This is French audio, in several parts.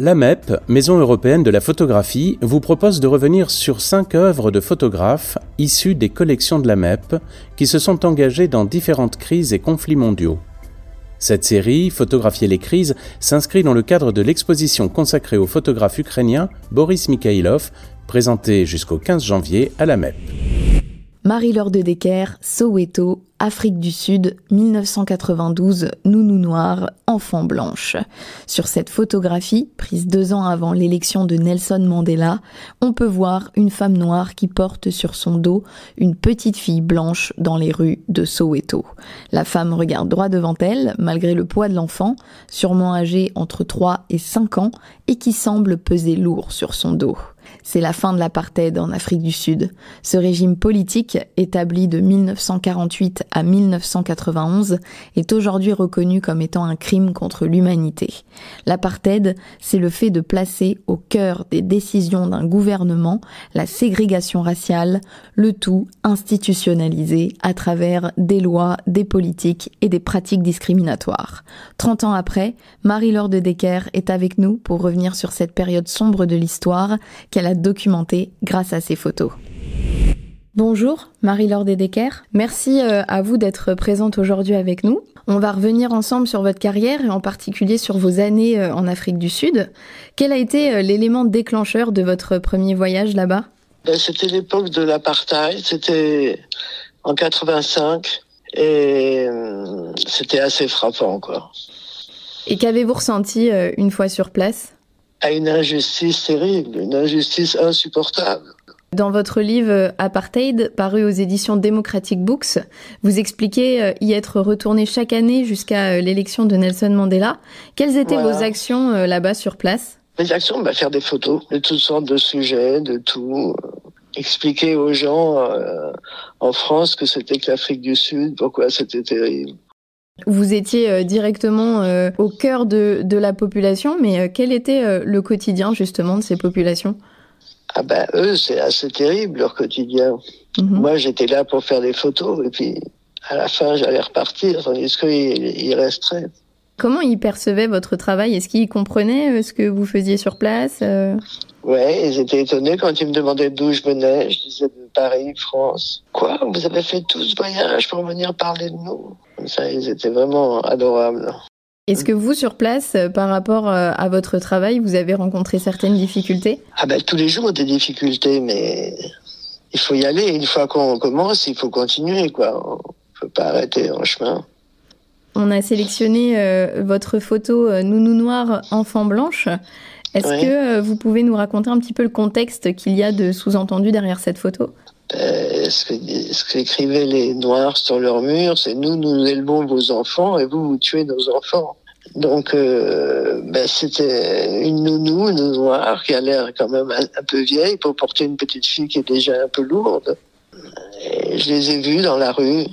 L'AMEP, Maison européenne de la photographie, vous propose de revenir sur cinq œuvres de photographes issues des collections de l'AMEP qui se sont engagées dans différentes crises et conflits mondiaux. Cette série, Photographier les crises, s'inscrit dans le cadre de l'exposition consacrée au photographe ukrainien Boris Mikhailov, présentée jusqu'au 15 janvier à l'AMEP. Marie-Laure de Decker, Soweto, Afrique du Sud, 1992, Nounou Noir, Enfant Blanche. Sur cette photographie, prise deux ans avant l'élection de Nelson Mandela, on peut voir une femme noire qui porte sur son dos une petite fille blanche dans les rues de Soweto. La femme regarde droit devant elle, malgré le poids de l'enfant, sûrement âgé entre 3 et 5 ans, et qui semble peser lourd sur son dos. C'est la fin de l'apartheid en Afrique du Sud. Ce régime politique, établi de 1948 à 1991, est aujourd'hui reconnu comme étant un crime contre l'humanité. L'apartheid, c'est le fait de placer au cœur des décisions d'un gouvernement la ségrégation raciale, le tout institutionnalisé à travers des lois, des politiques et des pratiques discriminatoires. Trente ans après, Marie-Laure de Decker est avec nous pour revenir sur cette période sombre de l'histoire qu'elle a documentée grâce à ses photos. Bonjour, Marie-Laure Dedecker. Merci euh, à vous d'être présente aujourd'hui avec nous. On va revenir ensemble sur votre carrière et en particulier sur vos années euh, en Afrique du Sud. Quel a été euh, l'élément déclencheur de votre premier voyage là-bas? C'était l'époque de l'apartheid, c'était en 85 et c'était assez frappant quoi. Et qu'avez-vous ressenti une fois sur place? À une injustice terrible, une injustice insupportable. Dans votre livre euh, Apartheid, paru aux éditions Democratic Books, vous expliquez euh, y être retourné chaque année jusqu'à euh, l'élection de Nelson Mandela. Quelles étaient vos actions là-bas sur place? Les actions, bah, faire des photos de toutes sortes de sujets, de tout. expliquer aux gens en France que c'était que l'Afrique du Sud, pourquoi c'était terrible. Vous étiez directement au cœur de, de, la population, mais quel était le quotidien justement de ces populations? Ah ben eux, c'est assez terrible leur quotidien. Mhm. Moi, j'étais là pour faire des photos et puis à la fin, j'allais repartir, tandis qu'ils il resteraient. Comment ils percevaient votre travail? Est-ce qu'ils comprenaient euh, ce que vous faisiez sur place euh? Ouais, ils étaient étonnés quand ils me demandaient d'où je venais. Je disais de Paris, France. Quoi? Vous avez fait tout ce voyage pour venir parler de nous? Ça, ils étaient vraiment adorables. Est-ce que vous, sur place, euh, par rapport euh, à votre travail, vous avez rencontré certaines difficultés? Ah ben tous les jours des difficultés, mais il faut y aller. Une fois qu'on commence, il faut continuer, quoi. On peut pas arrêter en chemin. On a sélectionné euh, votre photo Nounou Noir, enfant blanche. Est-ce que vous pouvez nous raconter un petit peu le contexte qu'il y a de sous-entendu derrière cette photo? Ce qu'écrivaient les Noirs sur leur mur, c'est nous, nous élevons vos enfants et vous, vous tuez nos enfants. Donc, euh, ben, c'était une nounou, une noire, qui a l'air quand même un, peu vieille pour porter une petite fille qui est déjà un peu lourde. Et je les ai vus dans la rue,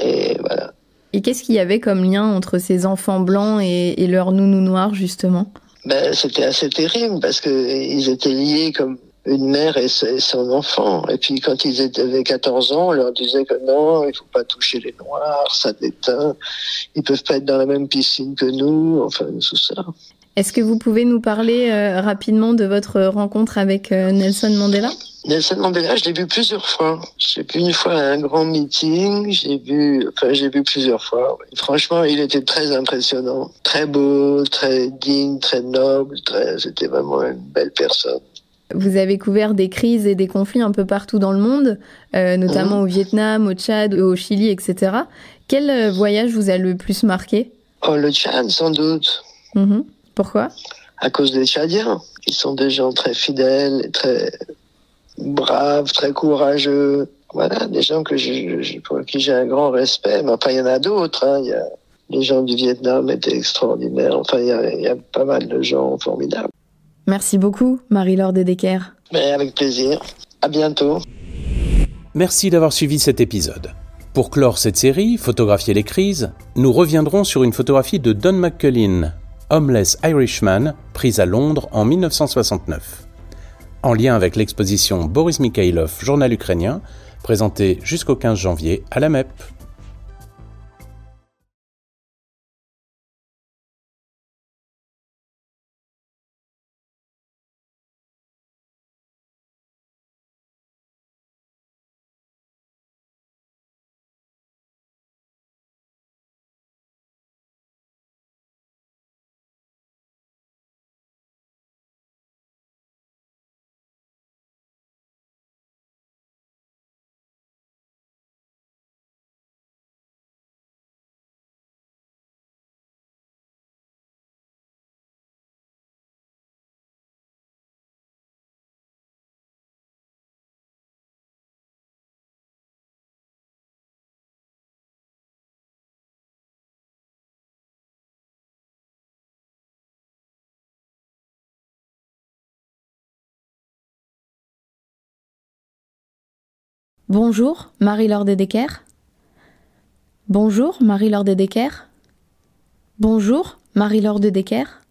et voilà. Et qu'est-ce qu'il y avait comme lien entre ces enfants blancs et, et leur nounou noire, justement? Ben, C'était assez terrible, parce qu'ils étaient liés comme une mère et son enfant. Et puis quand ils avaient 14 ans, on leur disait que non, il faut pas toucher les noirs, ça déteint, ils peuvent pas être dans la même piscine que nous, enfin tout ça. Est-ce que vous pouvez nous parler euh, rapidement de votre rencontre avec euh, Nelson Mandela? Nelson Mandela, je l'ai vu plusieurs fois. J'ai vu une fois à un grand meeting, j'ai vu, enfin j'ai vu plusieurs fois. Franchement, il était très impressionnant, très beau, très digne, très noble, très... c'était vraiment une belle personne. Vous avez couvert des crises et des conflits un peu partout dans le monde, euh, notamment mhm. au Vietnam, au Tchad, au Chili, etc. Quel euh, voyage vous a le plus marqué? Oh, le Tchad, sans doute. Mhm. Pourquoi? À cause des Tchadiens. Ils sont des gens très fidèles, très braves, très courageux. Voilà, des gens que je, pour qui j'ai un grand respect. Mais enfin, il y en a d'autres. Hein. les gens du Vietnam étaient extraordinaires. Enfin, il y, a, il y a pas mal de gens formidables. Merci beaucoup, Marie-Laure Dedecker. Avec plaisir. À bientôt. Merci d'avoir suivi cet épisode. Pour clore cette série, Photographier les crises, nous reviendrons sur une photographie de Don McCullin, Homeless Irishman, prise à Londres en 1969. En lien avec l'exposition Boris Mikhailov, journal ukrainien, présentée jusqu'au 15 janvier à la MEP. Bonjour, Marie-Laure Dedecker. Bonjour, Marie-Laure Dedecker. Bonjour, Marie-Laure Dedecker.